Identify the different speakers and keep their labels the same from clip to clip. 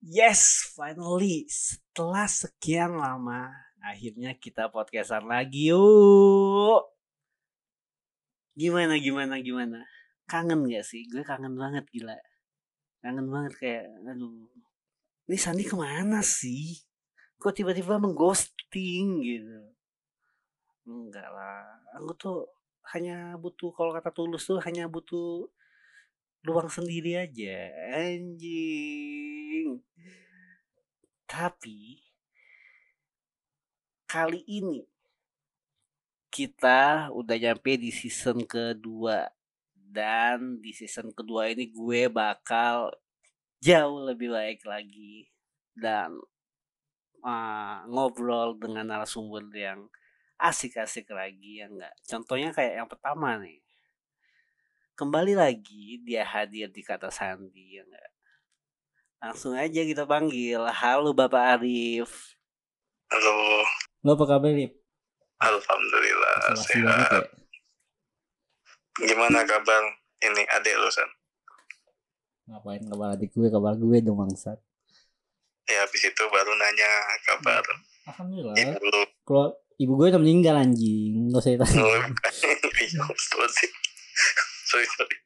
Speaker 1: Yes, finally setelah sekian lama akhirnya kita podcastan lagi yuk. Gimana gimana gimana? Kangen gak sih? Gue kangen banget gila. Kangen banget kayak aduh. Ini Sandi ke mana sih? Kok tiba-tiba mengghosting gitu? Enggak lah. Aku tuh hanya butuh kalau kata tulus tuh hanya butuh luang sendiri aja anjing tapi kali ini kita udah nyampe di season kedua. Dan di season kedua ini gue bakal jauh lebih baik lagi dan uh, ngobrol dengan narasumber yang asik-asik lagi ya enggak? Contohnya kayak yang pertama nih. Kembali lagi dia hadir di kata sandi ya enggak langsung aja kita panggil. Halo bapak Arif.
Speaker 2: Halo.
Speaker 1: Lo apa kabar Arif
Speaker 2: alhamdulillah sehat. ya? gimana kabar ini adek lo san?
Speaker 1: Ngapain kabar adik gue? Kabar gue dong bangsat.
Speaker 2: Ya habis itu baru nanya kabar.
Speaker 1: Alhamdulillah. Ibu kalau ibu gue udah meninggal anjing. Nggak usah tanya oh, iya sorry sorry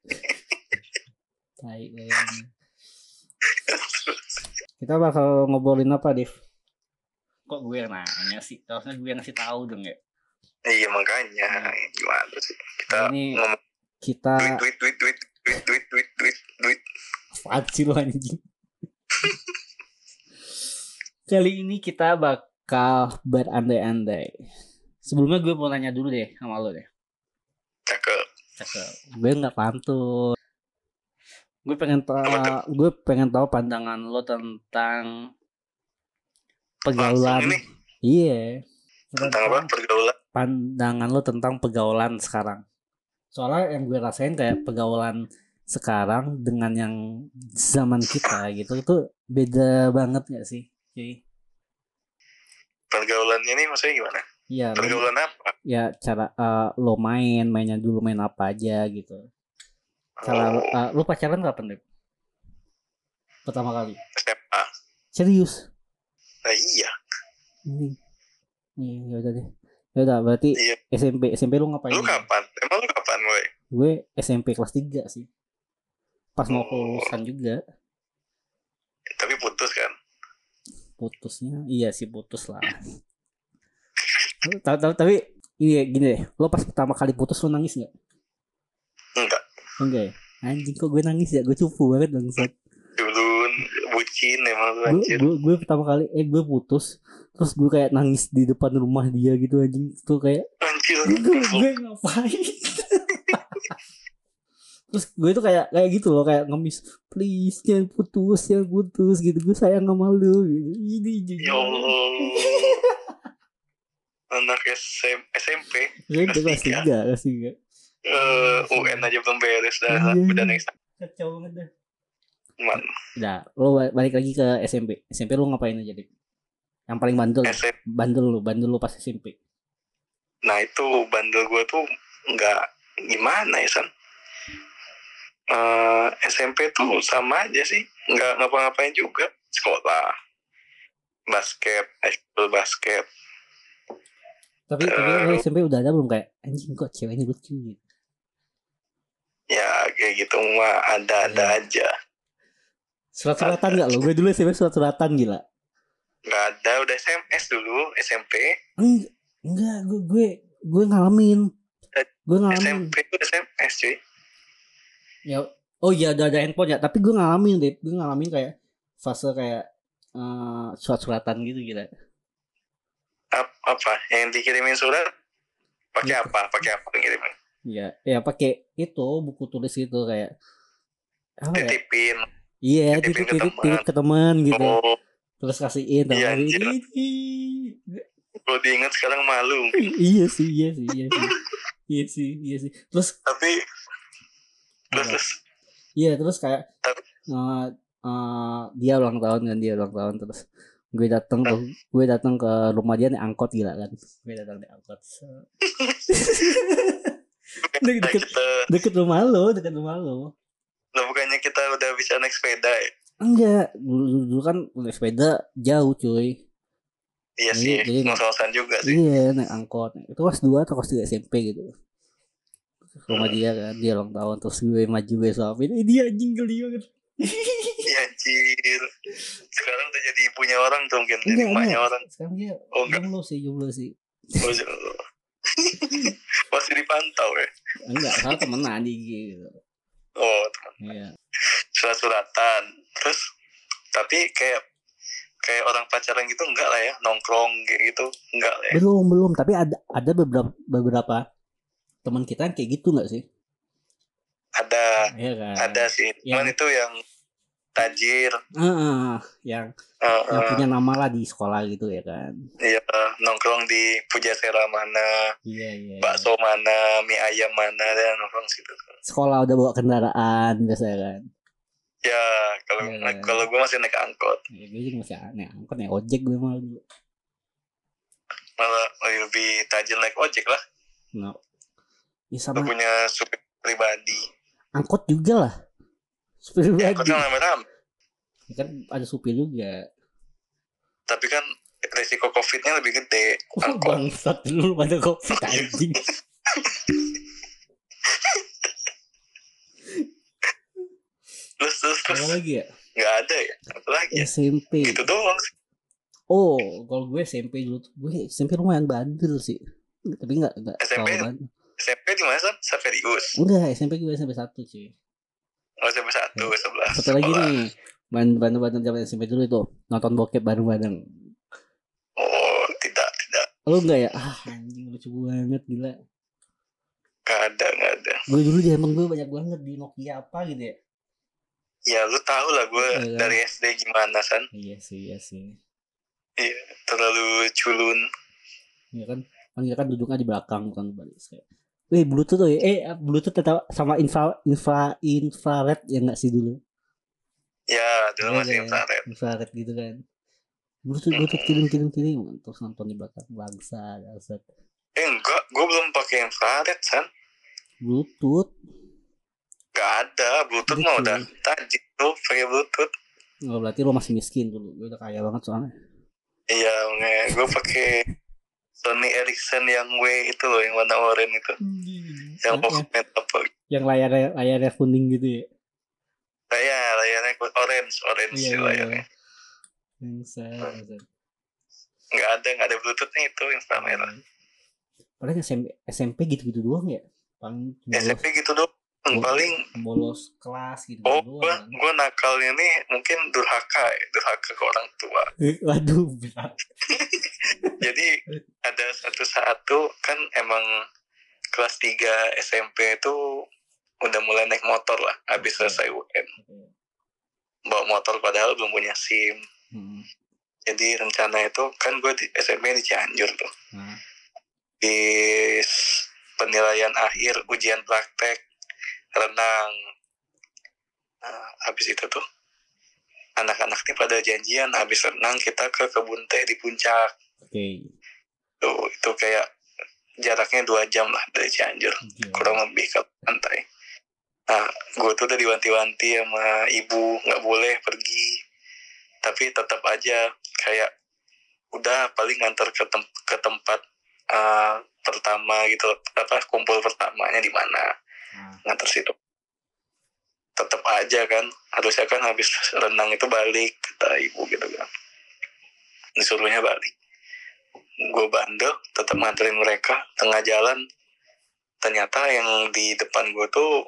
Speaker 1: kita bakal ngobrolin apa Dev kok gue yang nanya sih? Harusnya gue yang ngasih tahu dong ya.
Speaker 2: Iya makanya. Nah. gimana sih? Kita
Speaker 1: ini ngomong kita
Speaker 2: duit duit duit duit duit duit duit duit
Speaker 1: apaan sih lo anjing. Kali ini kita bakal berandai-andai. Sebelumnya gue mau nanya dulu deh sama lo deh.
Speaker 2: Cakep.
Speaker 1: Cakep. Gue nggak pantun. Gue pengen tahu, gue pengen tahu pandangan lo tentang pergaulan. Iya.
Speaker 2: Tentang apa? Pergaulan.
Speaker 1: Pandangan lo tentang pergaulan sekarang. Soalnya yang gue rasain kayak pergaulan sekarang dengan yang zaman kita gitu itu beda banget gak sih? Cuy?
Speaker 2: Pergaulan ini maksudnya gimana?
Speaker 1: Iya.
Speaker 2: Pergaulan apa?
Speaker 1: Ya cara uh, lo main, mainnya dulu main apa aja gitu. Cara oh. uh, lo pacaran kapan deh? Pertama kali.
Speaker 2: SMA.
Speaker 1: Serius?
Speaker 2: Nah iya.
Speaker 1: Ini. Iya, ya udah deh. Ya udah berarti iya. SMP SMP lu ngapain?
Speaker 2: Lu kapan? Emang lu kapan, boy?
Speaker 1: Gue SMP kelas 3 sih. Pas mau kelulusan oh. juga.
Speaker 2: Tapi putus kan?
Speaker 1: Putusnya iya sih putus lah. tapi, tapi iya gini deh lo pas pertama kali putus lo nangis nggak
Speaker 2: enggak
Speaker 1: enggak ya anjing kok gue nangis ya? Gue cupu banget bangsat.
Speaker 2: Dulu bucin emang lu anjir.
Speaker 1: gue, gue pertama kali eh gue putus. Terus gue kayak nangis di depan rumah dia gitu anjing. Tuh kayak
Speaker 2: anjir
Speaker 1: gue, gue ngapain? Terus gue tuh kayak kayak gitu loh kayak ngemis please jangan putus jangan putus gitu. Gue sayang sama lu. Gitu ini juga.
Speaker 2: Ya Allah. Anak SM, SMP
Speaker 1: kelas kelas tiga kelas tiga
Speaker 2: uh, UN aja belum beres dah iya, udah nangis
Speaker 1: kacau banget dah
Speaker 2: Man.
Speaker 1: Udah, lo balik lagi ke SMP. SMP lo ngapain aja, Dik? Yang paling bandel. SMP. Bandel lo, bandel lo pas SMP.
Speaker 2: Nah, itu bandel gue tuh nggak gimana ya, San? Uh, eh, SMP tuh sama aja sih, nggak ngapa-ngapain juga. Sekolah, basket, school basket,
Speaker 1: tapi uh, tapi SMP udah ada belum kayak anjing kok ceweknya lucu gitu
Speaker 2: ya kayak gitu mah ada-ada ya. aja.
Speaker 1: Surat-suratan nggak lo gue dulu SMP surat-suratan gila.
Speaker 2: Nggak ada udah SMS dulu SMP
Speaker 1: enggak enggak gue gue gue ngalamin. Gue ngalamin.
Speaker 2: SMP itu SMS cuy.
Speaker 1: Ya oh iya ada ada handphone ya. Tapi gue ngalamin deh gue ngalamin kayak fase kayak uh, surat-suratan gitu gila.
Speaker 2: Apa? Yang dikirimin surat? Pakai apa? Pakai apa ngirimin
Speaker 1: ya ya pakai itu buku tulis gitu kayak
Speaker 2: apa ya? titipin.
Speaker 1: Iya titip titip titip ke teman gitu. Oh. terus kasihin
Speaker 2: iya, ini kalau diingat sekarang malu.
Speaker 1: Iya sih iya sih iya sih. Iya sih iya sih. Terus
Speaker 2: tapi terus, terus?
Speaker 1: Iya terus kayak uh, uh, dia ulang tahun kan dia ulang tahun terus gue datang ke gue datang ke rumah dia nih angkot gila kan. Gue datang di angkot deket, deket, deket rumah lo deket rumah lo.
Speaker 2: Lo bukannya kita udah bisa naik sepeda ya?
Speaker 1: Enggak dulu, dulu, dulu kan naik sepeda jauh cuy.
Speaker 2: Iya
Speaker 1: Jadi-
Speaker 2: sih
Speaker 1: jadi-
Speaker 2: ngos-ngosan juga sih.
Speaker 1: iya naik angkot. Itu kelas 2 atau kelas 3 SMP gitu. Rumah
Speaker 2: Hmm.
Speaker 1: dia kan dia ulang tahun terus gue maju gue suapin eh, dia anjing geli banget.
Speaker 2: Iya anjir. Sekarang udah jadi punya orang tuh mungkin jadi
Speaker 1: enggak
Speaker 2: emaknya
Speaker 1: enggak.
Speaker 2: orang.
Speaker 1: Sekarang dia
Speaker 2: Oh, enggak.
Speaker 1: jomblo sih jomblo sih.
Speaker 2: Oh. masih dipantau ya?
Speaker 1: Enggak salah temenan di gitu.
Speaker 2: Oh teman
Speaker 1: iya.
Speaker 2: Surat-suratan. Terus tapi kayak kayak orang pacaran gitu enggak lah ya? Nongkrong gitu enggak lah ya?
Speaker 1: Belum belum. Tapi ada ada beberapa beberapa teman kita yang kayak gitu nggak sih?
Speaker 2: Ada.
Speaker 1: Iya kan?
Speaker 2: Ada sih. Cuman
Speaker 1: Yang-
Speaker 2: itu yang tajir.
Speaker 1: Heeh, yang
Speaker 2: eh,
Speaker 1: yang punya nama lah di sekolah gitu ya kan.
Speaker 2: Iya nongkrong di Pujasera mana
Speaker 1: iya iya iya.
Speaker 2: bakso mana mie ayam mana dan nongkrong situ
Speaker 1: sekolah udah bawa kendaraan biasanya kan?
Speaker 2: Ya kalau
Speaker 1: Iya.
Speaker 2: kalau gue masih naik angkot.
Speaker 1: Ya, gue juga masih aneh angkot naik ojek gue malah dulu.
Speaker 2: Malah lebih tajir naik ojek lah.
Speaker 1: No. ya
Speaker 2: lu
Speaker 1: sama
Speaker 2: punya supir pribadi.
Speaker 1: Angkot juga lah supir
Speaker 2: ya
Speaker 1: pribadi
Speaker 2: angkot kan rame-rame
Speaker 1: Ya kan ada supir juga.
Speaker 2: Tapi kan resiko covidnya lebih gede. Angkot
Speaker 1: bangsat dulu pada covid anjing.
Speaker 2: Terus terus terus.
Speaker 1: Apa lagi ya?
Speaker 2: Nggak ada ya? Apa lagi ya?
Speaker 1: SMP
Speaker 2: gitu doang sih.
Speaker 1: Oh kalau gue SMP dulu tuh- gue SMP lumayan bandel sih. Tapi enggak enggak
Speaker 2: SMP? SMP di mana Saverius
Speaker 1: enggak SMP gue SMP satu cuy
Speaker 2: oh SMP satu sebelas.
Speaker 1: Satu lagi nih. Bandel bandel zaman SMP dulu itu. Nonton bokep bareng bareng
Speaker 2: oh tidak tidak.
Speaker 1: Lu enggak ya? Ah anjing lucu banget gila.
Speaker 2: Nggak ada
Speaker 1: gue dulu handphone gue banyak banget di Nokia apa gitu ya.
Speaker 2: Ya lu tahu lah gue
Speaker 1: Iya.
Speaker 2: dari SD gimana san?
Speaker 1: Iya sih iya sih.
Speaker 2: Iya terlalu culun.
Speaker 1: Iya kan? Kan kita kan duduknya di belakang bukan di balik kayak Wih, Bluetooth tuh ya. Eh, bluetooth tetap sama infra infra infrared ya enggak sih dulu?
Speaker 2: ya dulu
Speaker 1: Iya,
Speaker 2: masih
Speaker 1: iya.
Speaker 2: infrared
Speaker 1: Infrared gitu kan. Bluetooth Bluetooth kirim kirim kirim terus nonton di belakang bangsa bangsat.
Speaker 2: eh enggak gue belum pakai infrared san
Speaker 1: Bluetooth.
Speaker 2: nggak ada bluetooth mah udah tajik tuh pakai bluetooth
Speaker 1: Oh, berarti lo masih miskin dulu. Gue udah kaya banget soalnya.
Speaker 2: iya gue pakai Sony Ericsson yang W itu loh yang warna oranye itu
Speaker 1: yang,
Speaker 2: yang movement apa
Speaker 1: yang layarnya layarnya kuning gitu ya.
Speaker 2: Iya, layarnya orange, orange
Speaker 1: Iya, iya,
Speaker 2: layarnya.
Speaker 1: iya. Bangsa, bangsa.
Speaker 2: Nggak ada, nggak ada bluetoothnya itu infra merah.
Speaker 1: Paling SMP, SMP gitu-gitu doang ya. Paling
Speaker 2: SMP gitu dong. Paling,
Speaker 1: bolos kelas gitu
Speaker 2: oh,
Speaker 1: doang.
Speaker 2: gua, gua nakalnya nih mungkin durhaka ya, durhaka ke orang tua.
Speaker 1: Eh, Waduh.
Speaker 2: Jadi ada satu saat tuh kan emang kelas 3 SMP itu udah mulai naik motor lah, habis selesai UN. Bawa motor padahal belum punya SIM.
Speaker 1: Hmm.
Speaker 2: Jadi rencana itu kan gue di SMP di Cianjur tuh.
Speaker 1: Nah,
Speaker 2: di penilaian akhir ujian praktek renang. Nah, habis itu tuh anak-anak nih pada janjian habis renang kita ke kebun teh di puncak.
Speaker 1: Oke.
Speaker 2: tuh itu kayak jaraknya dua jam lah dari Cianjur
Speaker 1: Gila.
Speaker 2: kurang lebih ke pantai. Nah gue tuh udah diwanti-wanti sama ibu nggak boleh pergi. Tapi tetap aja kayak udah paling ngantar ke tem- ke tempat uh, pertama gitu apa kumpul pertamanya di mana
Speaker 1: Nah,
Speaker 2: ngantar situ tetap aja kan harusnya kan habis renang itu balik kata ibu gitu kan. Disuruhnya balik. Gue bandel tetap nganterin mereka tengah jalan. Ternyata yang di depan gue tuh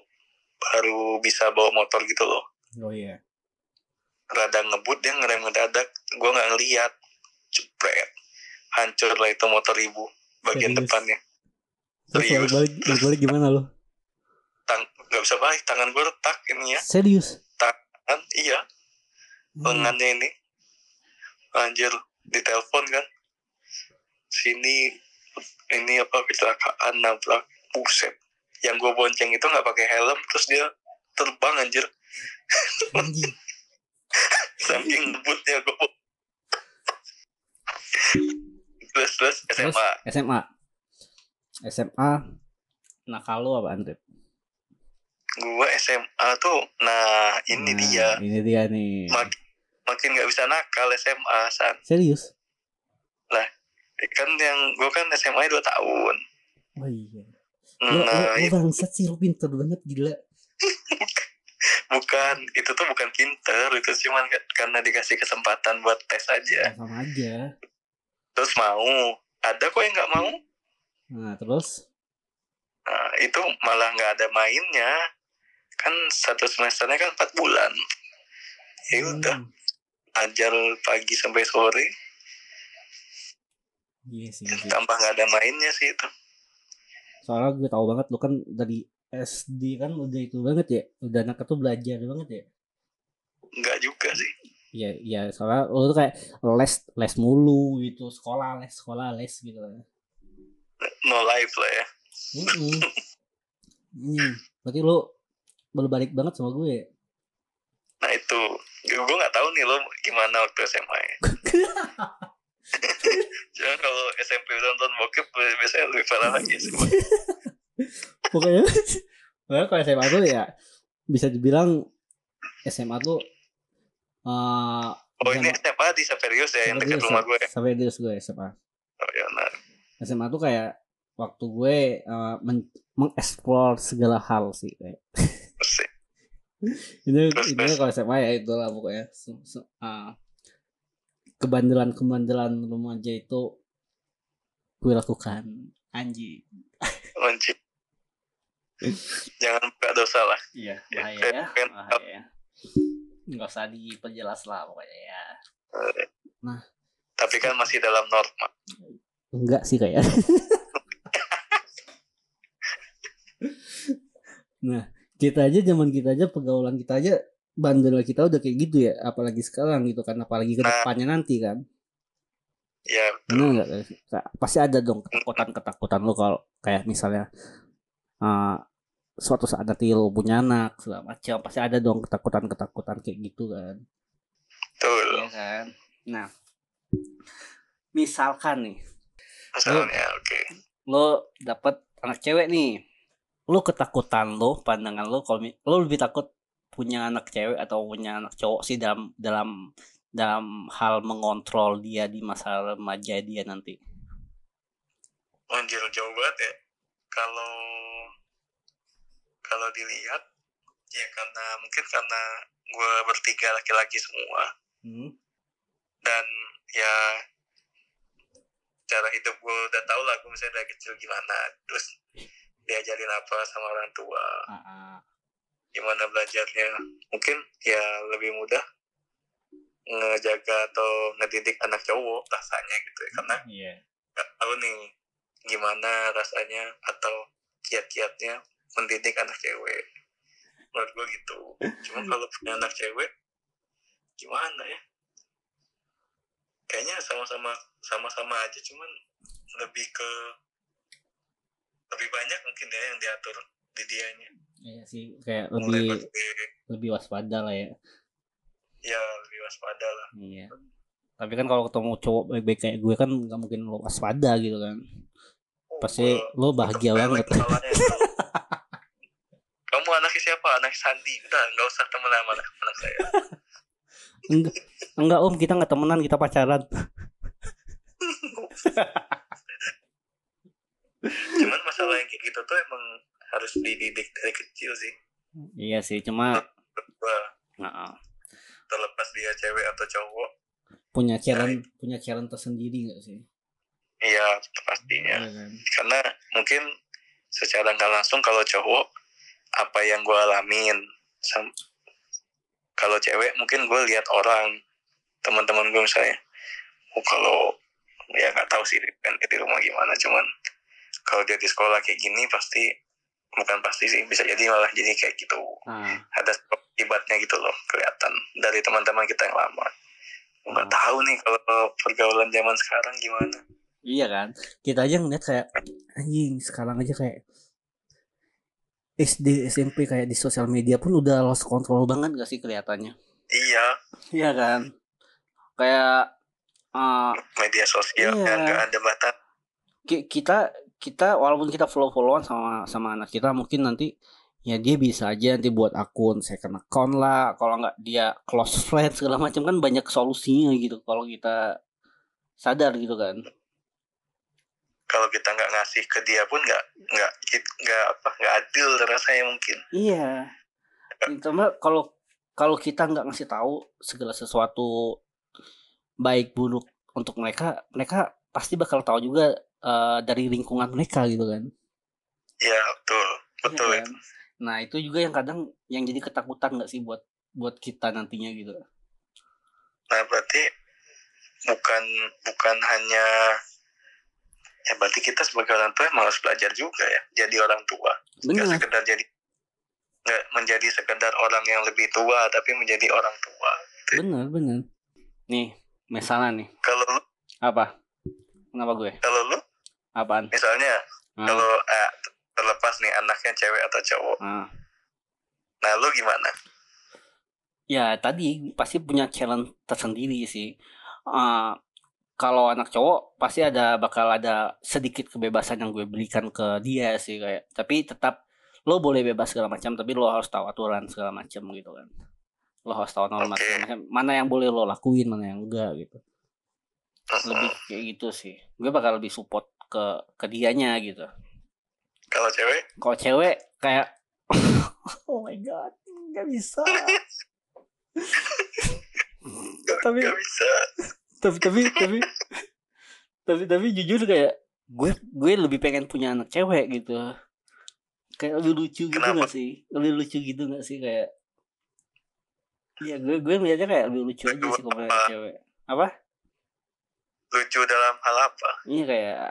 Speaker 2: baru bisa bawa motor gitu loh.
Speaker 1: Oh iya.
Speaker 2: rada ngebut dia ngerem ngedadak gue nggak ngeliat. Cepret hancur lah itu motor ibu bagian
Speaker 1: Serius?
Speaker 2: depannya.
Speaker 1: Terus
Speaker 2: Serius.
Speaker 1: balik balik balik gimana lo?
Speaker 2: Nggak bisa balik tangan gue retak ini ya.
Speaker 1: Serius?
Speaker 2: kan iya.
Speaker 1: Hmm.
Speaker 2: lengannya ini. Anjir ditelepon kan. Sini ini apa kecelakaan nabrak buset. Yang gue bonceng itu nggak pakai helm terus dia terbang anjir. Saking ngebutnya gue terus terus
Speaker 1: Terus
Speaker 2: SMA
Speaker 1: SMA. SMA nakal lo apa
Speaker 2: Gua SMA tuh nah ini
Speaker 1: Nah,
Speaker 2: dia
Speaker 1: Ini dia nih.
Speaker 2: Mak- makin nggak bisa nakal SMA san
Speaker 1: Serius?
Speaker 2: kan yang gua kan SMA 2 tahun
Speaker 1: Oh iya.
Speaker 2: Nah
Speaker 1: lo bangsat sih, lo pinter banget gila.
Speaker 2: bukan itu tuh bukan pinter itu cuman ka- karena dikasih kesempatan buat tes aja
Speaker 1: Sama aja.
Speaker 2: terus mau ada kok yang nggak mau
Speaker 1: Nah, terus?
Speaker 2: nah, itu malah nggak ada mainnya kan satu semesternya kan empat bulan ya udah
Speaker 1: Hmm,
Speaker 2: ajar pagi sampai sore
Speaker 1: Iya sih. iya sih.
Speaker 2: tambah nggak ada mainnya sih itu
Speaker 1: Soalnya gue tahu banget lo kan dari SD kan udah itu banget ya. Udah anak tuh belajar banget ya.
Speaker 2: nggak juga sih
Speaker 1: Iya, iya soalnya lo tuh kayak les les mulu gitu, sekolah les sekolah les gitu.
Speaker 2: no life lah ya
Speaker 1: Mm-mm. Hmm, berarti lo berbalik banget sama gue.
Speaker 2: nah itu gue nggak tahu nih lo gimana waktu SMA ya Jangan kalau SMP udah nonton bokep biasanya lebih parah lagi sih.
Speaker 1: Pokoknya, pokoknya kalau SMA tuh ya bisa dibilang SMA tuh eh
Speaker 2: Oh ini SMA di Saperius ya yang dekat rumah gue.
Speaker 1: Di gue SMA.
Speaker 2: Oh ya nah.
Speaker 1: SMA tuh kayak waktu gue eh, men- mengeksplor segala hal sih kayak.
Speaker 2: Terus
Speaker 1: ini
Speaker 2: Terus,
Speaker 1: ini
Speaker 2: terus.
Speaker 1: SMA ya itulah pokoknya Se- se- ah, kebandelan-kebandelan remaja itu gue lakukan anjing
Speaker 2: Anjing. Jangan buka dosa lah.
Speaker 1: iya
Speaker 2: Ya,
Speaker 1: bahaya ya bahaya nggak usah diperjelas lah pokoknya ya Nah.
Speaker 2: Tapi kan masih dalam norma.
Speaker 1: enggak sih kayak nah kita aja zaman kita aja pergaulan kita aja bandel kita udah kayak gitu ya apalagi sekarang gitu kan apalagi ke
Speaker 2: Nah.
Speaker 1: depannya nanti kan
Speaker 2: Ya
Speaker 1: Bener nggak? Kak? Pasti ada dong ketakutan-ketakutan lo kalau kayak misalnya uh, suatu saat nanti lo punya anak segala macam pasti ada dong ketakutan-ketakutan kayak gitu kan.
Speaker 2: betul.
Speaker 1: Iya kan. Nah, misalkan nih
Speaker 2: Masalahnya oke.
Speaker 1: lo dapet anak cewek nih, lo ketakutan lo, pandangan lo kalau lo lebih takut punya anak cewek atau punya anak cowok sih dalam dalam dalam hal mengontrol dia di masa remaja dia nanti.
Speaker 2: Anjir jauh banget ya. Kalau kalau dilihat ya karena mungkin karena gue bertiga laki-laki semua
Speaker 1: Hmm.
Speaker 2: dan ya cara hidup gue udah tau lah gue misalnya dari kecil gimana terus diajarin apa sama orang tua.
Speaker 1: Ah.
Speaker 2: gimana belajarnya? Mungkin ya lebih mudah ngejaga atau ngedidik anak cowok rasanya gitu ya. Karena
Speaker 1: Iya.
Speaker 2: nggak tahu nih gimana rasanya atau kiat-kiatnya mendidik anak cewek. Menurut gue gitu. Cuma kalau punya anak cewek gimana ya? Kayaknya sama-sama sama-sama aja. Cuman lebih ke lebih banyak mungkin ya yang diatur di dianya
Speaker 1: Iya sih kayak lebih
Speaker 2: dari
Speaker 1: lebih waspada lah ya.
Speaker 2: ya lebih waspada lah
Speaker 1: Iya. Tapi kan kalau ketemu cowok baik-baik kayak gue kan nggak mungkin lo waspada gitu kan. Pasti lo bahagia banget.
Speaker 2: kamu anaknya siapa anak Sandi udah nggak usah temen sama anak, anak saya
Speaker 1: enggak, enggak om kita nggak temenan kita pacaran.
Speaker 2: cuman masalah yang kayak gitu tuh emang harus dididik dari kecil sih.
Speaker 1: Iya sih cuma nah,
Speaker 2: terlepas dia cewek atau cowok.
Speaker 1: Punya challenge punya challenge tersendiri nggak sih?
Speaker 2: iya pastinya.
Speaker 1: Iya kan.
Speaker 2: karena mungkin secara nggak langsung kalau cowok apa yang gue alamin kalau cewek mungkin gue lihat orang teman-teman gue misalnya oh kalau ya nggak tahu sih kan di rumah gimana cuman kalau dia di sekolah kayak gini pasti bukan pasti sih bisa jadi malah jadi kayak gitu
Speaker 1: Nah,
Speaker 2: ada akibatnya gitu loh kelihatan dari teman-teman kita yang lama nggak
Speaker 1: Hmm.
Speaker 2: tahu nih kalau pergaulan zaman sekarang gimana
Speaker 1: iya kan. Kita aja ngeliat kayak anjing sekarang aja kayak SD SMP kayak di sosial media pun udah lost control banget gak sih kelihatannya?
Speaker 2: iya
Speaker 1: Iya kan. Kayak uh,
Speaker 2: media sosial
Speaker 1: Iya.
Speaker 2: yang nggak ada batas
Speaker 1: ki- kita kita walaupun kita follow followan sama sama anak kita mungkin nanti ya dia bisa aja nanti buat akun second account lah. Kalau nggak dia close friend segala macam kan banyak solusinya gitu. Kalau kita sadar gitu kan.
Speaker 2: Kalau kita nggak ngasih ke dia pun nggak nggak nggak apa nggak adil rasanya mungkin.
Speaker 1: Iya. Cuma kalau kalau kita nggak ngasih tahu segala sesuatu baik buruk untuk mereka mereka pasti bakal tahu juga uh, dari lingkungan mereka gitu kan
Speaker 2: iya betul betul
Speaker 1: ya, kan? Nah itu juga yang kadang yang jadi ketakutan nggak sih buat buat kita nantinya gitu.
Speaker 2: Nah berarti bukan bukan hanya ya berarti kita sebagai orang tua harus belajar juga ya jadi orang tua. Benar. Gak sekedar jadi nggak menjadi sekedar orang yang lebih tua tapi menjadi orang tua.
Speaker 1: Gitu. Benar benar. Nih misalnya nih.
Speaker 2: Kalau
Speaker 1: apa? Kenapa gue?
Speaker 2: Kalau lu?
Speaker 1: Apaan?
Speaker 2: Misalnya hmm. kalau eh, terlepas nih anaknya cewek atau cowok hmm. nah lu gimana
Speaker 1: ya tadi pasti punya challenge tersendiri sih uh, kalau anak cowok pasti ada bakal ada sedikit kebebasan yang gue berikan ke dia sih kayak tapi tetap lo boleh bebas segala macam tapi lo harus tahu aturan segala macam gitu kan lo harus tahu norma okay. macam mana yang boleh lo lakuin mana yang enggak gitu lebih kayak gitu sih gue bakal lebih support ke ke dianya gitu
Speaker 2: kalau cewek?
Speaker 1: Kalau cewek kayak oh my god, nggak bisa. tapi
Speaker 2: gak bisa.
Speaker 1: Tapi tapi tapi tapi tapi jujur kayak gue gue lebih pengen punya anak cewek gitu. Kayak lebih lucu gitu Kenapa? gak sih? Lebih lucu gitu gak sih kayak Iya gue gue melihatnya kayak lebih lucu aja sih kalau cewek. Apa?
Speaker 2: Lucu dalam hal apa?
Speaker 1: Iya kayak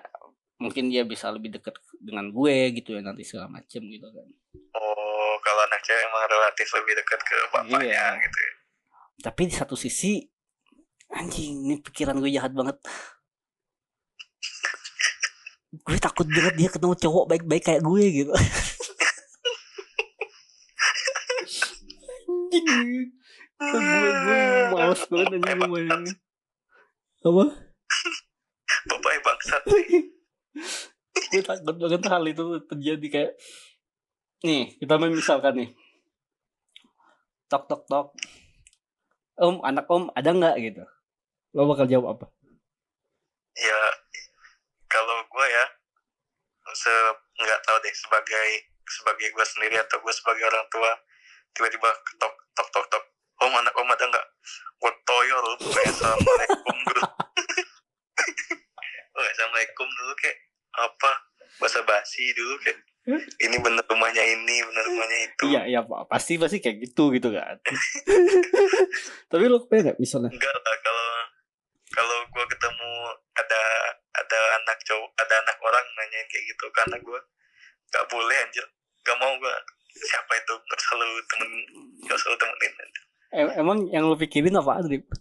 Speaker 1: mungkin dia bisa lebih dekat dengan gue gitu ya nanti segala macem gitu kan.
Speaker 2: Oh kalau anak cewek emang relatif lebih dekat ke bapaknya iya. gitu ya?
Speaker 1: Tapi di satu sisi anjing ini pikiran gue jahat banget. Gue takut banget dia ketemu cowok baik-baik kayak gue gitu. Anjing. Gue gue males banget anjing gue apa
Speaker 2: bangsat
Speaker 1: gue takut banget hal itu terjadi kayak nih kita misalkan nih. Tok tok tok. Om anak om ada nggak gitu? Lo bakal jawab apa?
Speaker 2: Ya kalau gue ya se nggak tahu deh sebagai sebagai gue sendiri atau gue sebagai orang tua tiba-tiba tok tok tok tok. Om anak om ada nggak? Gue toyor kayak assalamualaikum dulu assalamualaikum dulu kayak apa? Bahasa basi dulu kayak ini bener rumahnya ini bener rumahnya itu.
Speaker 1: Iya iya pak. Pasti pasti kayak gitu gitu kan. Tapi lo kayak nggak misalnya
Speaker 2: enggak lah kalau kalau gue ketemu ada ada anak cowok ada anak orang nanyain kayak gitu karena gue nggak boleh anjir. Nggak mau gue siapa itu? Nggak selalu temen nggak selalu temenin
Speaker 1: emang yang lo pikirin apa Adrip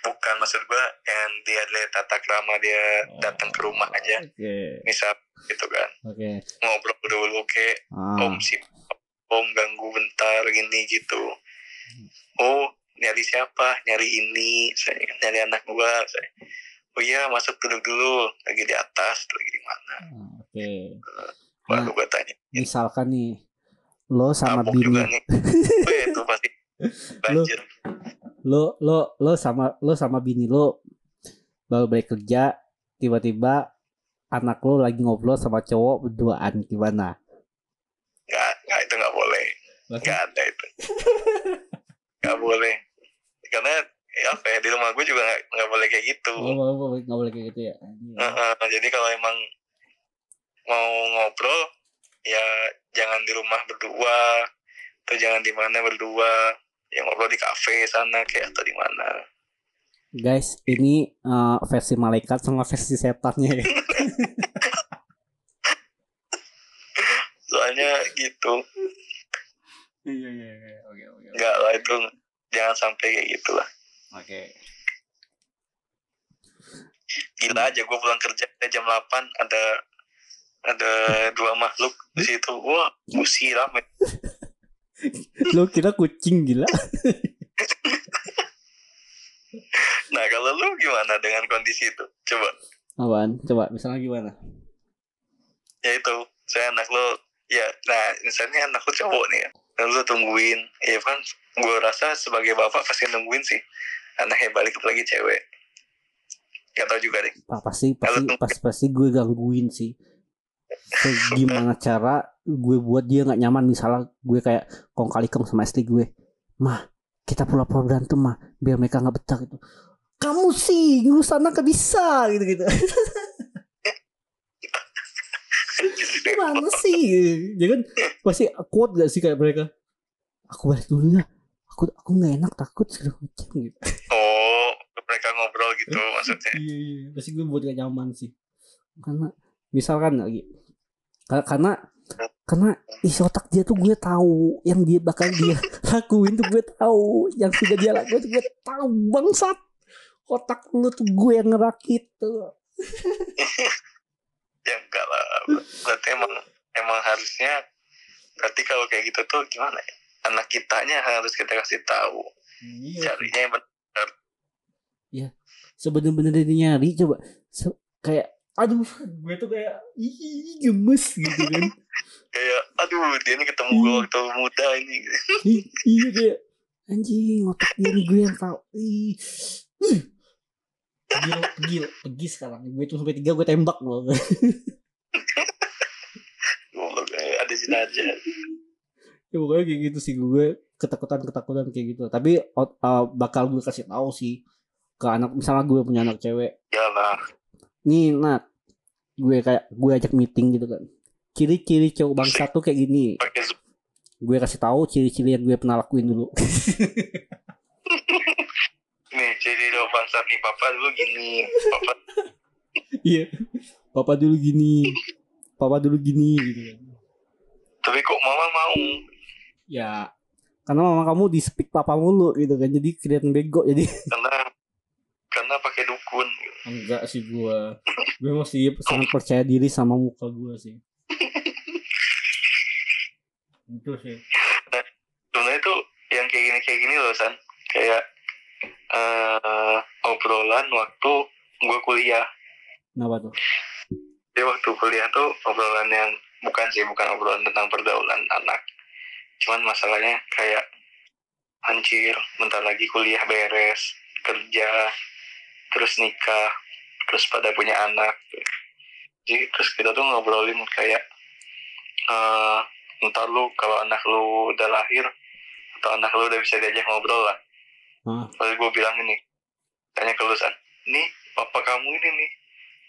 Speaker 2: bukan maksud gua yang dia lihat tata krama dia oh, datang ke rumah aja. Okay. misal gitu kan.
Speaker 1: Okay.
Speaker 2: ngobrol dulu ke ah. om si om ganggu bentar gini gitu. Oh nyari siapa? Nyari ini saya nyari anak gua saya. Oh iya masuk duduk dulu lagi di atas lagi di mana?
Speaker 1: Ah, oke. Okay.
Speaker 2: baru nah, gua tanya.
Speaker 1: misalkan nih lo sama bini juga nih.
Speaker 2: oh, ya, itu pasti. Banjir.
Speaker 1: lo lo lo sama lo sama bini lo baru balik kerja tiba-tiba anak lo lagi ngobrol sama cowok berduaan gimana?
Speaker 2: Nggak nggak itu nggak boleh. Nggak ada itu. Nggak boleh. Karena ya apa ya di rumah gue juga nggak nggak boleh kayak gitu.
Speaker 1: Oh, nggak boleh kayak gitu ya?
Speaker 2: Uh, uh, jadi kalau emang mau ngobrol ya jangan di rumah berdua atau jangan di mana berdua yang ngobrol di kafe sana kayak atau di mana.
Speaker 1: Guys ini uh, versi malaikat sama versi setannya ya.
Speaker 2: Soalnya gitu.
Speaker 1: Iya iya iya. Oke oke
Speaker 2: enggak lah itu jangan sampai kayak gitulah.
Speaker 1: Oke. Okay.
Speaker 2: gila aja gue pulang kerja jam 8 ada ada dua makhluk di situ. Wah musi rame
Speaker 1: lo kira kucing gila?
Speaker 2: Nah kalau lu gimana dengan kondisi itu? Coba.
Speaker 1: Apaan? coba misalnya gimana?
Speaker 2: Ya itu saya anak lo ya nah misalnya anak lu cowok nih ya dan lu tungguin ya kan gue rasa sebagai bapak pasti nungguin sih anaknya balik lagi cewek. Gak tau juga deh.
Speaker 1: Pak, pasti pasti pasti gue gangguin sih. Gimana cara gue buat dia nggak nyaman misalnya gue kayak kong kali kong sama istri gue mah kita pura-pura berantem mah biar mereka nggak betah gitu kamu sih ngurus anak gak bisa gitu gitu Gimana sih? Ya kan pasti kuat gak sih kayak mereka? Aku balik dulu ya. Aku aku nggak enak takut segala macam gitu.
Speaker 2: oh mereka ngobrol gitu maksudnya
Speaker 1: Iya iya. Pasti gue buat gak nyaman sih. Karena misalkan lagi ka- karena karena isi otak dia tuh gue tahu yang dia bakal dia lakuin tuh gue tahu yang sudah dia lakuin tuh gue tahu bangsat. Otak lu tuh gue yang ngerakit tuh.
Speaker 2: Ya enggak lah berarti emang emang harusnya berarti kalau kayak gitu tuh gimana ya? Anak kitanya harus kita kasih tahu.
Speaker 1: Iya.
Speaker 2: Carinya yang benar.
Speaker 1: Sebener-bener dia nyari coba. Se- kayak aduh gue tuh kayak ih gemes gitu kan
Speaker 2: kayak aduh dia ini ketemu gue waktu muda ini
Speaker 1: iya kayak anjing otak dia nih gue yang tahu ih. Pegil, pegil, pergi sekarang. Gue tuh sampai tiga gue tembak
Speaker 2: eh, ada aja
Speaker 1: ya pokoknya kayak gitu sih gue ketakutan ketakutan kayak gitu. Tapi uh, bakal gue kasih tahu sih ke anak misalnya gue punya anak cewek.
Speaker 2: ya lah
Speaker 1: Nih Nat, gue kayak gue ajak meeting gitu kan. Ciri-ciri cowok bangsa tuh kayak gini. Gue kasih tahu ciri-ciri yang gue pernah lakuin dulu.
Speaker 2: nih jadi lo bangsa nih papa dulu gini papa
Speaker 1: Iya. Papa dulu gini. Papa dulu gini gitu kan.
Speaker 2: tapi kok mama mau
Speaker 1: Ya karena mama kamu di speak papa mulu gitu kan. Jadi kelihatan bego jadi
Speaker 2: karena
Speaker 1: enggak sih gua. Gue masih sangat percaya diri sama muka gua sih. Itu sih.
Speaker 2: sebenarnya tuh yang kayak gini kayak gini loh san kayak eh obrolan waktu gue kuliah
Speaker 1: Kenapa tuh?
Speaker 2: Jadi waktu kuliah tuh obrolan yang bukan sih bukan obrolan tentang pergaulan anak. Cuman masalahnya kayak anjir, bentar lagi kuliah beres, kerja, terus nikah, terus pada punya anak. Jadi terus kita tuh ngobrolin kayak eh ntar lu kalau anak lu udah lahir atau anak lu udah bisa diajak ngobrol lah.
Speaker 1: Hah?
Speaker 2: Lalu gue bilang ini, tanya ke lu San, nih papa kamu ini nih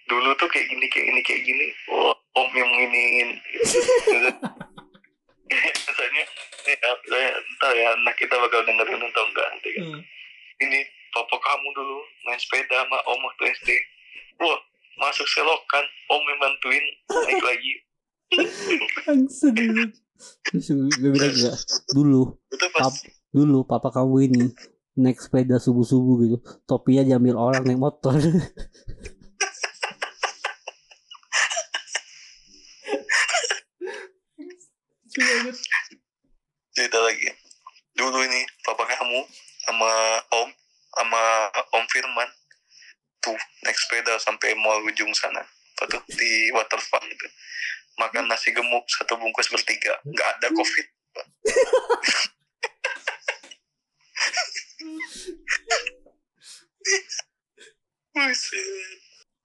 Speaker 2: dulu tuh kayak gini kayak gini kayak gini oh om yang nginiin misalnya nih saya entar ya anak kita bakal dengerin atau enggak nanti kan ini papa kamu dulu main sepeda sama om waktu SD wah masuk selokan om yang bantuin naik lagi.
Speaker 1: Terus gue bilang enggak. Dulu, Pap. dulu papa kamu ini naik sepeda subuh-subuh gitu. Topinya diambil orang naik motor.
Speaker 2: cerita lagi dulu ini papa kamu sama om sama om Firman tuh naik sepeda sampai mall ujung sana apa tuh di waterfront itu makan nasi gemuk satu bungkus bertiga nggak ada covid.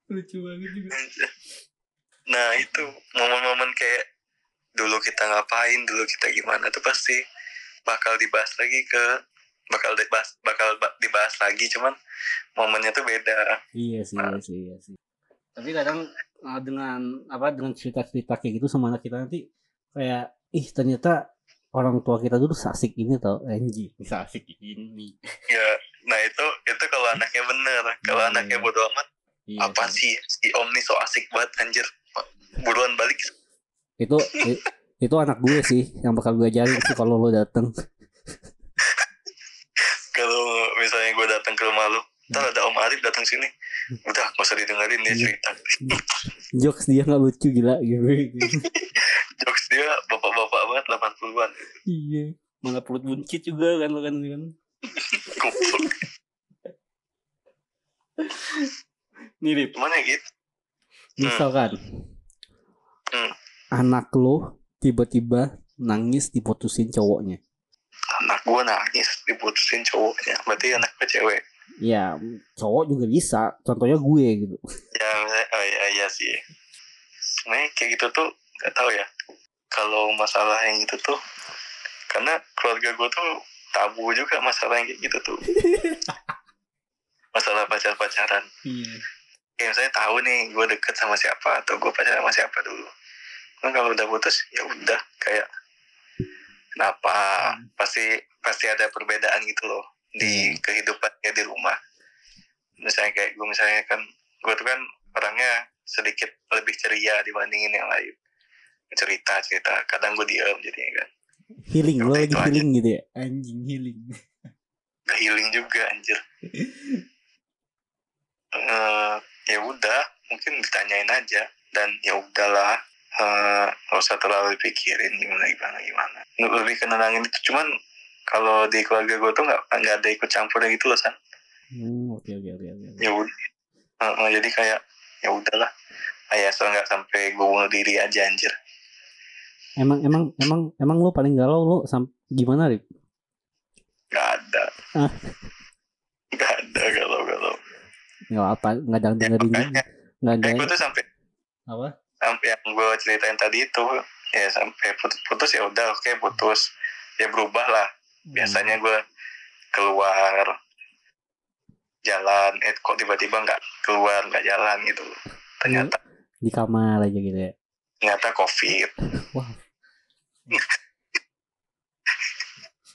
Speaker 1: Lucu banget juga.
Speaker 2: nah itu momen-momen kayak dulu kita ngapain dulu kita gimana tuh pasti bakal dibahas lagi ke bakal dibahas bakal ba- dibahas lagi cuman momennya tuh beda.
Speaker 1: Iya sih, iya sih, iya sih. Tapi kadang uh, dengan apa dengan cerita-cerita kayak gitu sama anak kita nanti kayak ih ternyata orang tua kita dulu asik ini tau anjing bisa asik ini.
Speaker 2: Ya nah itu itu kalau anaknya bener. Kalau
Speaker 1: Hmm.
Speaker 2: anaknya bodo amat
Speaker 1: iya,
Speaker 2: apa
Speaker 1: sih.
Speaker 2: sih si om nih so asik banget anjir? Buruan balik.
Speaker 1: Itu itu anak gue sih yang bakal gue ajarin sih kalau lo dateng.
Speaker 2: Kalau misalnya gue datang ke rumah lu ntar ada om Arif datang sini. Udah gak usah didengerin dia
Speaker 1: Iya.
Speaker 2: cerita.
Speaker 1: Jokes dia nggak lucu gila. Gitu
Speaker 2: jokes dia bapak-bapak banget 80-an
Speaker 1: iya. Mana perut buncit juga kan lo kan kan.
Speaker 2: Goblok.
Speaker 1: mirip
Speaker 2: Gimana gitu
Speaker 1: misalkan
Speaker 2: Hmm.
Speaker 1: anak lo tiba-tiba nangis diputusin cowoknya.
Speaker 2: Anak gue nangis diputusin cowoknya. Berarti anaknya cewek
Speaker 1: ya cowok juga bisa. Contohnya gue gitu.
Speaker 2: Ya oh, ya, ya sih. Sebenarnya kayak gitu tuh nggak tahu ya. Kalau masalah yang gitu tuh karena keluarga gue tuh tabu juga masalah yang kayak gitu tuh. Masalah pacar pacaran
Speaker 1: iya.
Speaker 2: Ya saya tahu nih gue deket sama siapa atau gue pacaran sama siapa dulu. Kan kalau udah putus ya udah kayak kenapa? Pasti pasti ada perbedaan gitu loh di
Speaker 1: Hmm.
Speaker 2: kehidupannya di rumah. Misalnya kayak gue misalnya kan gue tuh kan orangnya sedikit lebih ceria dibandingin yang lain. Cerita cerita. Kadang gue diem jadinya kan.
Speaker 1: Healing lo lagi
Speaker 2: itu aja.
Speaker 1: healing gitu ya? Anjing healing.
Speaker 2: Gak healing juga anjir. Eh, ya udah mungkin ditanyain aja. Dan ya udahlah eh, nggak usah terlalu dipikirin gimana gimana gimana. Lebih ke nenangin itu cuman kalau di keluarga gue tuh nggak nggak ada ikut campurnya gitu loh san.
Speaker 1: Hmm, oke oke oke oke
Speaker 2: ya udah Eh, eh, jadi kayak ya udahlah. Ayah so nggak sampai gue bunuh diri aja anjir.
Speaker 1: Emang emang emang emang lo paling galau lo sam gimana Rip?
Speaker 2: nggak ada.
Speaker 1: Ah.
Speaker 2: nggak ada kalau kalau
Speaker 1: nggak apa nggak jangan
Speaker 2: ya,
Speaker 1: dengerin nggak ada
Speaker 2: gue tuh sampai
Speaker 1: apa?
Speaker 2: sampai yang gue ceritain tadi itu ya sampai putus, putus ya udah oke putus. Ya berubah lah biasanya gue keluar jalan eh kok tiba-tiba nggak keluar nggak jalan gitu. Ternyata
Speaker 1: di kamar aja gitu ya?
Speaker 2: Ternyata covid.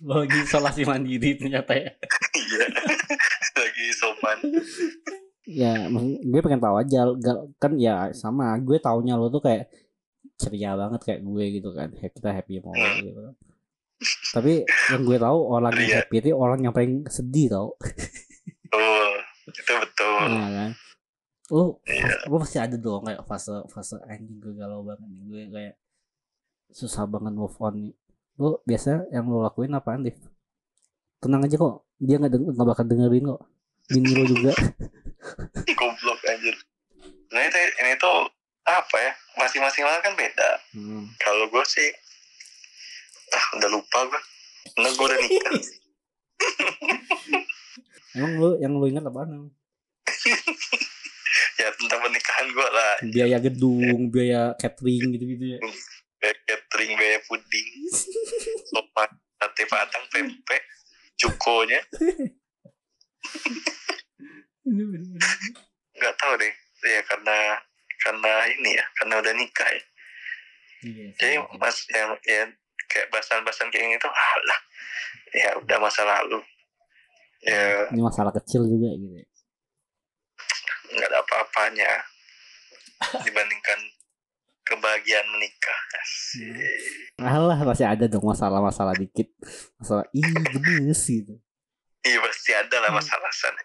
Speaker 1: Lo lagi isolasi mandiri ternyata ya?
Speaker 2: Iya lagi sopan
Speaker 1: ya gue pengen tahu aja kan ya sama gue taunya lo tuh kayak ceria banget kayak gue gitu kan kita happy mau gitu kan. Tapi yang gue tahu orang yang
Speaker 2: Iya.
Speaker 1: happy itu orang yang paling sedih tau.
Speaker 2: Betul. Itu betul.
Speaker 1: Iya kan? Lo
Speaker 2: Iya.
Speaker 1: lo pasti ada dong kayak fase fase anjing gue galau banget nih. Gue kayak susah banget move on nih. Lo biasa yang lo lakuin apaan Div? tenang aja kok. Dia nggak nggak bakal dengerin kok. Bini lo juga.
Speaker 2: Goblok anjir. Nah itu ini tuh apa ya? Masing-masing orang kan beda.
Speaker 1: Hmm.
Speaker 2: kalau gue sih ah udah lupa gue karena gue udah nikah
Speaker 1: emang lo yang lo ingat emang?
Speaker 2: ya tentang pernikahan gue lah.
Speaker 1: Biaya gedung biaya catering gitu gitu ya.
Speaker 2: Biaya catering biaya puding. Sopan sate padang pempek cukonya. Nggak tahu deh. Ya karena karena ini ya karena udah nikah ya.
Speaker 1: Iya,
Speaker 2: jadi mas yang ya kayak bahasan-bahasan kayak gini tuh alah ya udah masa lalu. Ya.
Speaker 1: Ini masalah kecil juga gitu. Ya.
Speaker 2: nggak ada apa-apanya dibandingkan kebahagiaan menikah. Asik.
Speaker 1: alah masih ada dong masalah-masalah dikit. Masalah ih gemes gitu.
Speaker 2: Iya pasti ada lah masalah sana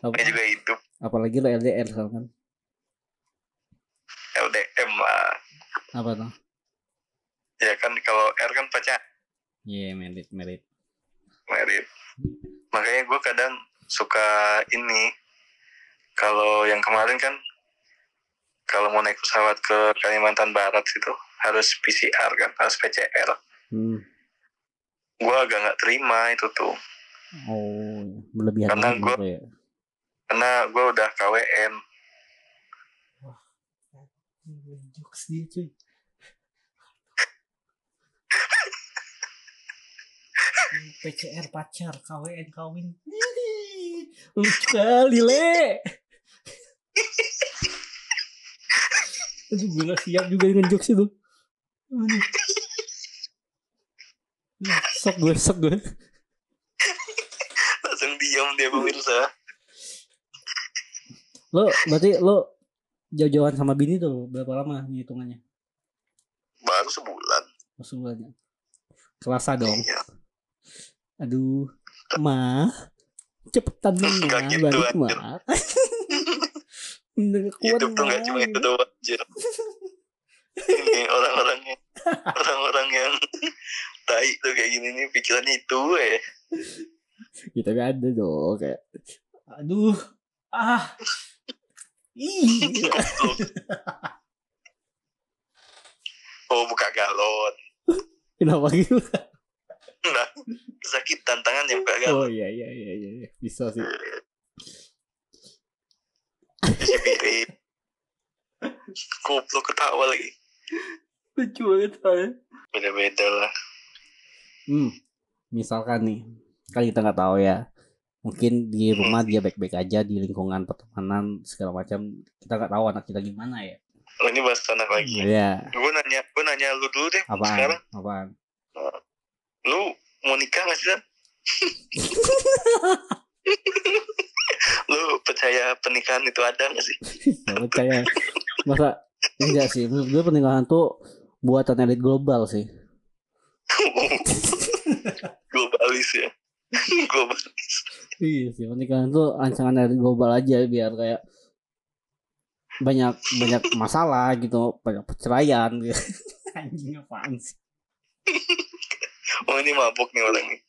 Speaker 1: Apa?
Speaker 2: ini juga hidup.
Speaker 1: Apalagi lo LDR kan?
Speaker 2: LDM lah.
Speaker 1: Apa tuh
Speaker 2: ya kan kalau R kan pacar
Speaker 1: iya merit merit.
Speaker 2: Merit. Makanya gue kadang suka ini kalau yang kemarin kan kalau mau naik pesawat ke Kalimantan Barat itu harus PCR kan harus PCR
Speaker 1: hmm.
Speaker 2: gue agak nggak terima itu tuh.
Speaker 1: Oh berlebihan
Speaker 2: Karena gua-
Speaker 1: gitu ya?
Speaker 2: Karena gue udah KWN
Speaker 1: jokes dia cuy PCR pacar KWN kawin. Lucu kali le. Aduh gue gak siap juga dengan jokes itu. Aduh. Ih, sok gue sok gue.
Speaker 2: Langsung diam dia pemirsa.
Speaker 1: Lo berarti lo jauh-jauhan sama bini tuh berapa lama nih hitungannya
Speaker 2: baru sebulan
Speaker 1: sebulannya kerasa dong.
Speaker 2: Iya
Speaker 1: aduh ma. Cepetan dong ma.
Speaker 2: Gitu,
Speaker 1: balik ma. gak kuat
Speaker 2: hidup tuh cuma itu doang anjir. Ini orang-orang yang orang-orang yang tai tuh kayak gini nih pikirannya itu eh.
Speaker 1: Kita gak ada dong kayak aduh ah. Ih.
Speaker 2: Oh buka galon.
Speaker 1: Kenapa gitu?
Speaker 2: Nah sakit tantangannya buka galon
Speaker 1: Oh iya iya iya iya iya. bisa sih.
Speaker 2: piring goblok ketawa lagi
Speaker 1: Lucu banget soalnya.
Speaker 2: beda-beda lah
Speaker 1: Hmm, misalkan nih, kan kita nggak tahu ya. Mungkin di rumah dia baik-baik aja di lingkungan pertemanan segala macam. Kita nggak tahu anak kita gimana ya.
Speaker 2: oh, ini bahas anak lagi
Speaker 1: Iya.
Speaker 2: gue nanya gue nanya lu dulu deh
Speaker 1: Apaan?
Speaker 2: sekarang
Speaker 1: Apaan?
Speaker 2: Lu mau nikah gak sih lu percaya pernikahan itu ada gak sih
Speaker 1: Gak percaya. Masa enggak sih? Menurut gue pernikahan tuh buatan elit global sih.
Speaker 2: globalis ya globalis
Speaker 1: Iya sih, pernikahan tuh ancaman dari global aja biar kayak banyak banyak masalah gitu, banyak perceraian gitu. Anjing apaan sih?
Speaker 2: Oh ini mabuk nih orang nih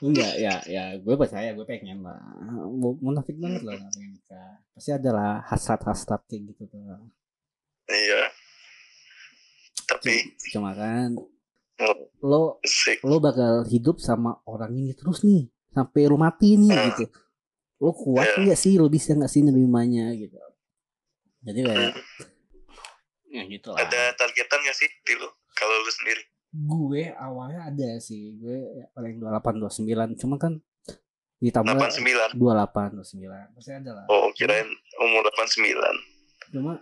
Speaker 1: Enggak, ya ya gue percaya, gue pengen lah. Mu- Munafik banget lah nggak pengen nikah. Pasti ada lah hasrat-hasrat kayak gitu tuh.
Speaker 2: iya tapi
Speaker 1: Cuma kan
Speaker 2: oh,
Speaker 1: lo
Speaker 2: sik
Speaker 1: lo bakal hidup sama orang ini terus nih sampai lo mati nih
Speaker 2: Hmm.
Speaker 1: gitu. Lo kuat
Speaker 2: Iya.
Speaker 1: nggak sih? Lo bisa nggak sih nerimanya gitu. Jadi kayak ya gitu lah.
Speaker 2: ada targetan gak sih di lu kalau lu sendiri
Speaker 1: gue awalnya ada sih gue ya, paling 28 29 cuma kan ditambah
Speaker 2: 89
Speaker 1: 28 29 pasti ada lah.
Speaker 2: Oh kirain umur 89
Speaker 1: cuma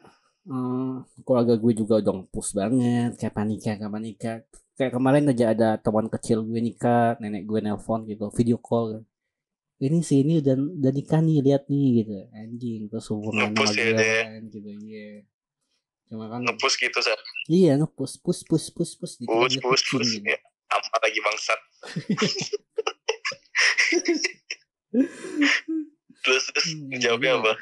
Speaker 1: eh, keluarga gue juga udah ngepus banget kapan nikah kapan nikah kayak kemarin aja ada teman kecil gue nikah nenek gue nelpon gitu video call ini sih ini udah udah nikah nih lihat nih gitu. Anjing terus sama
Speaker 2: Ngepus ya
Speaker 1: gue kan, gitu iya cuma kan
Speaker 2: ngepush gitu sa
Speaker 1: iya ngepus pus pus pus pus dikira
Speaker 2: push
Speaker 1: dia
Speaker 2: push
Speaker 1: kucing
Speaker 2: push
Speaker 1: gitu.
Speaker 2: ya apa lagi bangsat terus terus
Speaker 1: Hmm,
Speaker 2: jawabnya
Speaker 1: iya.
Speaker 2: apa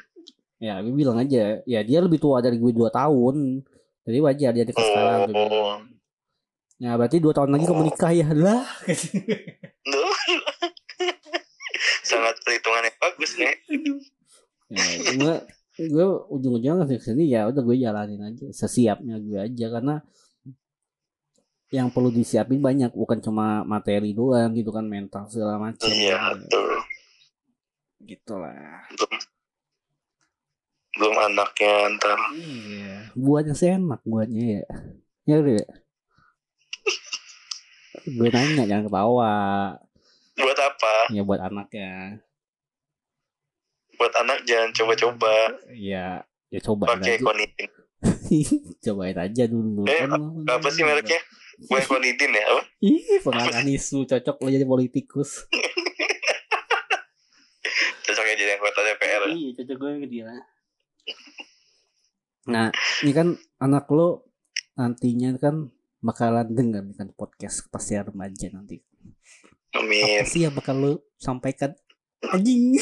Speaker 1: Ya, gue bilang aja, ya dia lebih tua dari gue 2 tahun. Jadi wajar dia nikah sekarang. gue
Speaker 2: Oh.
Speaker 1: bilang. Ya, berarti 2 tahun lagi kamu
Speaker 2: Oh.
Speaker 1: nikah ya. Lah.
Speaker 2: Sangat perhitungan yang bagus nih
Speaker 1: ya, cuma gue ujung-ujungnya ke sini ya udah gue jalanin aja. Sesiapnya gue aja karena yang perlu disiapin banyak bukan cuma materi doang gitu kan mental segala macam
Speaker 2: iya betul.
Speaker 1: Gitu lah
Speaker 2: belum belum anaknya ntar.
Speaker 1: Iya buatnya sih enak buatnya ya. Ya udah ya. Gue nanya jangan ketawa
Speaker 2: buat apa?
Speaker 1: Ya buat anaknya
Speaker 2: buat anak jangan coba-coba
Speaker 1: ya ya coba
Speaker 2: pakai
Speaker 1: aja
Speaker 2: konidin
Speaker 1: cobain aja dulu
Speaker 2: Eh,
Speaker 1: Kan-
Speaker 2: apa sih mereknya gue konidin ya apa
Speaker 1: Ih, pengarang isu cocok lo jadi politikus.
Speaker 2: cocoknya jadi anggota DPR ya?
Speaker 1: Iya, cocok gue dia. Nah, ini kan anak lo nantinya kan bakalan denger kan podcast pasti remaja nanti.
Speaker 2: amin
Speaker 1: Apa sih yang bakal lo sampaikan? Anjing.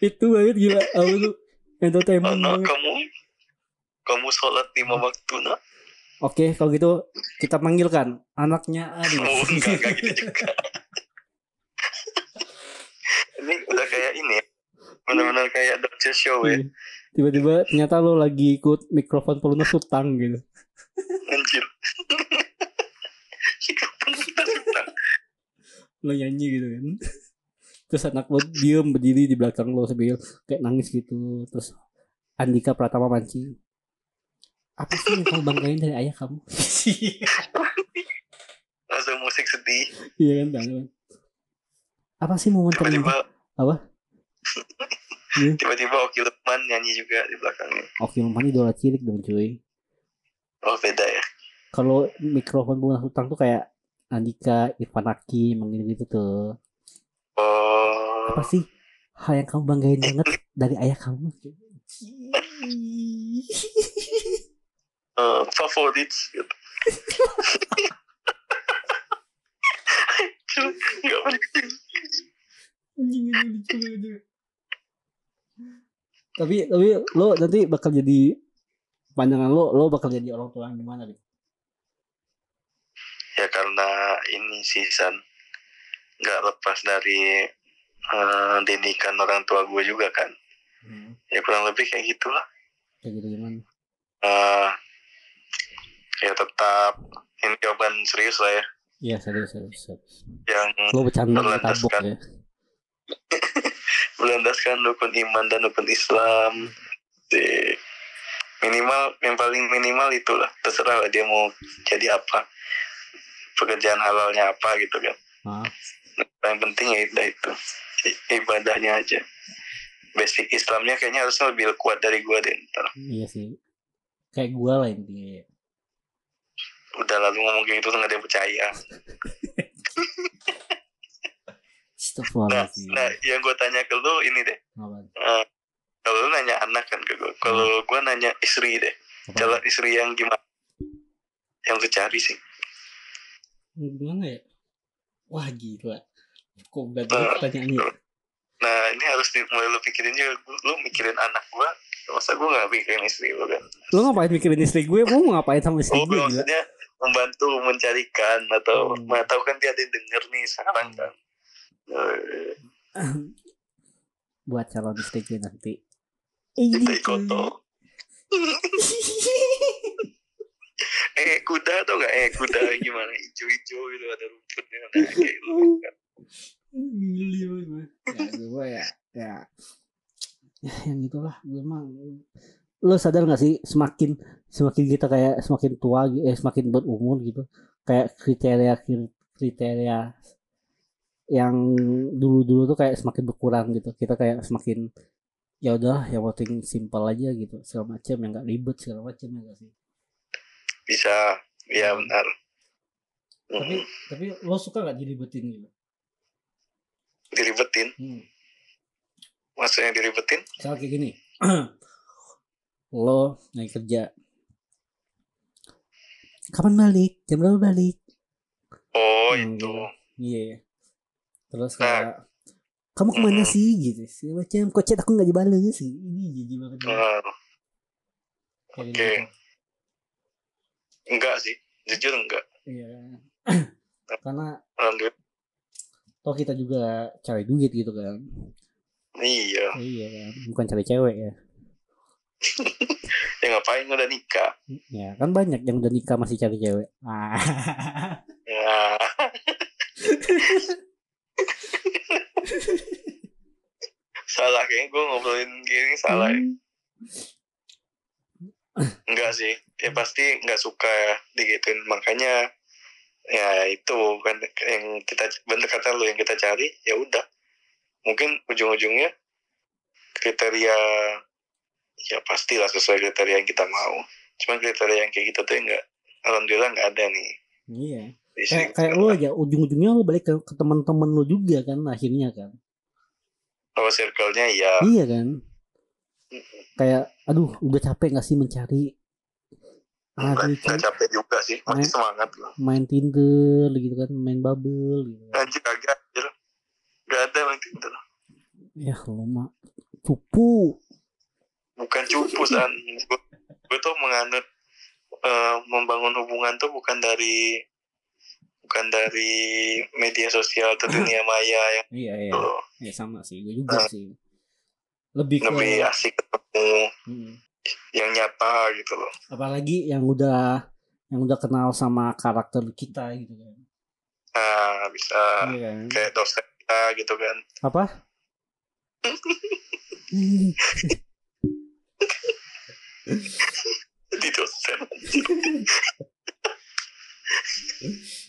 Speaker 1: Itu banget gila. Apa lu? Entertainment
Speaker 2: anak
Speaker 1: banget.
Speaker 2: kamu kamu sholat lima waktu nak
Speaker 1: Oke, kalau gitu kita panggilkan anaknya Adi.
Speaker 2: oh enggak enggak gitu juga ini udah kayak ini ya benar-benar kayak Dr. Show ya
Speaker 1: Iya. Tiba-tiba ternyata lo lagi ikut mikrofon pelunas utang gitu.
Speaker 2: anjir
Speaker 1: lo nyanyi gitu kan terus anak lo diem berdiri di belakang lo sambil kayak nangis gitu. Terus Andika Pratama mancing apa sih yang kamu banggain dari ayah kamu?
Speaker 2: Langsung musik sedih.
Speaker 1: Iya kan bang? Apa sih momen
Speaker 2: tiba-tiba
Speaker 1: apa? Iya.
Speaker 2: tiba-tiba Oki Lukman nyanyi juga di belakangnya.
Speaker 1: Oke Lumpan idola cilik dong cuy.
Speaker 2: Oh beda ya?
Speaker 1: Kalau mikrofon pelunas utang tuh kayak Andika Irfan Hakim gitu tuh.
Speaker 2: Oh
Speaker 1: apa sih hal yang kamu banggain banget dari ayah kamu?
Speaker 2: Eh, favorit gitu.
Speaker 1: Tapi tapi lo nanti bakal jadi pandangan lo lo bakal jadi orang tua yang gimana nih
Speaker 2: ya karena ini season nggak lepas dari eh, didikan orang tua gue juga kan. Ya kurang lebih kayak gitulah.
Speaker 1: Kayak gitu gimana?
Speaker 2: Eh, ya tetap. Ini jawaban serius lah ya.
Speaker 1: Iya serius serius. serius.
Speaker 2: yang
Speaker 1: Lo bercanda tabok ya.
Speaker 2: berlandaskan rukun iman dan rukun Islam. Di minimal yang paling minimal itulah. Terserah lah dia mau jadi apa. Pekerjaan halalnya apa gitu kan.
Speaker 1: Ah,
Speaker 2: yang penting ya itu ibadahnya aja basic Islamnya kayaknya harusnya lebih kuat dari gua deh ntar
Speaker 1: iya sih. Kayak gua lah intinya.
Speaker 2: udah lalu ngomong kayak gitu nggak ada yang percaya nah, nah yang gua tanya ke lu ini deh
Speaker 1: Apa?
Speaker 2: Eh, kalau lu nanya anak kan ke gua kalau gua nanya istri deh
Speaker 1: Apa?
Speaker 2: calon istri yang gimana yang lu cari sih
Speaker 1: Gimana ya? Wah gila. Kok berat banget pertanyaannya? ya?
Speaker 2: Nah ini harus di, mulai lu pikirin juga Lu mikirin anak gua Masa gua gak mikirin istri lu kan
Speaker 1: Lo ngapain mikirin istri gue? Mau ngapain sama istri
Speaker 2: Oh
Speaker 1: gue? Gila.
Speaker 2: maksudnya Membantu mencarikan Atau
Speaker 1: Hmm.
Speaker 2: Mana tahu kan dia ada yang denger nih sekarang kan Eh,
Speaker 1: Buat calon istri gue nanti.
Speaker 2: Kita ikoto Eh kuda atau gak Eh kuda gimana? Hijau-hijau gitu Ada rumputnya Nah kayak gitu kan.
Speaker 1: Gili banget. Ya gue ya, ya, ya yang itulah gue emang lo sadar gak sih semakin semakin kita kayak semakin tua eh semakin berumur gitu kayak kriteria kriteria yang dulu-dulu tuh kayak semakin berkurang gitu. Kita kayak semakin ya udah yang penting simpel aja gitu segala macam yang gak ribet segala macam ya gak sih
Speaker 2: Bisa Iya benar
Speaker 1: tapi
Speaker 2: Hmm,
Speaker 1: tapi lo suka gak diribetin gitu
Speaker 2: Diribetin
Speaker 1: hmm.
Speaker 2: Maksudnya diribetin
Speaker 1: Misalnya kayak gini Lo naik kerja Kapan balik? Jam berapa balik?
Speaker 2: Oh
Speaker 1: Hmm,
Speaker 2: itu
Speaker 1: gitu. Iya Terus kayak Kamu ke mana
Speaker 2: Mm-mm.
Speaker 1: sih? Gitu Segala macam Kok chat aku gak dibalas sih? Ini jijik banget Kayak
Speaker 2: oke.
Speaker 1: gitu.
Speaker 2: Enggak sih Jujur enggak.
Speaker 1: Iya. Karena
Speaker 2: Alhamdulillah.
Speaker 1: Toh kita juga cari duit gitu kan.
Speaker 2: Iya.
Speaker 1: Iya kan Bukan cari cewek ya.
Speaker 2: Ya ngapain udah nikah?
Speaker 1: Ya kan banyak yang udah nikah masih cari cewek. Ah.
Speaker 2: Ya Salah kayaknya gue ngobrolin gini salah ya. Enggak sih Ya pasti enggak suka digituin. Makanya Ya itu kan yang kita bener kata lu yang kita cari ya udah. Mungkin ujung-ujungnya kriteria ya pastilah sesuai kriteria yang kita mau. Cuman kriteria yang kayak gitu tuh enggak alhamdulillah nggak ada nih.
Speaker 1: Iya. Kayak kayak lo aja ujung-ujungnya lo balik ke, ke teman-teman lo juga kan akhirnya kan.
Speaker 2: Oh circle-nya ya
Speaker 1: iya kan? Kayak aduh udah capek gak sih mencari
Speaker 2: nggak
Speaker 1: aduh
Speaker 2: nggak
Speaker 1: cu-
Speaker 2: capek juga sih masih
Speaker 1: Main-
Speaker 2: semangat loh
Speaker 1: main Tinder gitu kan main Bubble gitu.
Speaker 2: Anjir kagak anjir nggak ada yang Tinder.
Speaker 1: Ya lo mah cupu.
Speaker 2: Bukan cupu san. Gue, tuh menganut eh, membangun hubungan tuh bukan dari bukan dari media sosial atau dunia maya yang
Speaker 1: iya iya.
Speaker 2: itu loh.
Speaker 1: ya sama sih. Gue juga sih. Lebih ke
Speaker 2: lebih asik ketemu.
Speaker 1: Hmm.
Speaker 2: Yang nyata gitu loh.
Speaker 1: Apalagi yang udah yang udah kenal sama karakter kita gitu kan.
Speaker 2: Nah bisa.
Speaker 1: Iya kan?
Speaker 2: Kayak dosen kita gitu kan.
Speaker 1: Apa?
Speaker 2: Di dosen.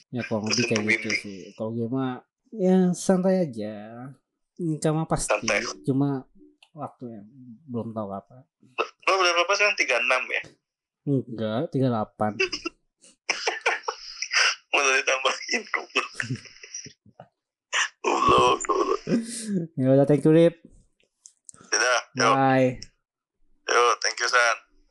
Speaker 1: Ya kalau ngopi kayak gitu sih. Kalau gue mah ya santai aja. Mah pasti.
Speaker 2: Santai.
Speaker 1: cuma waktu yang belum tahu apa
Speaker 2: lo berapa sekarang? tiga enam ya?
Speaker 1: Enggak 38
Speaker 2: mau ditambahin goblok. Goblok goblok.
Speaker 1: Ya udah thank you Rip.
Speaker 2: Dadah,
Speaker 1: bye.
Speaker 2: Yo, thank you, San.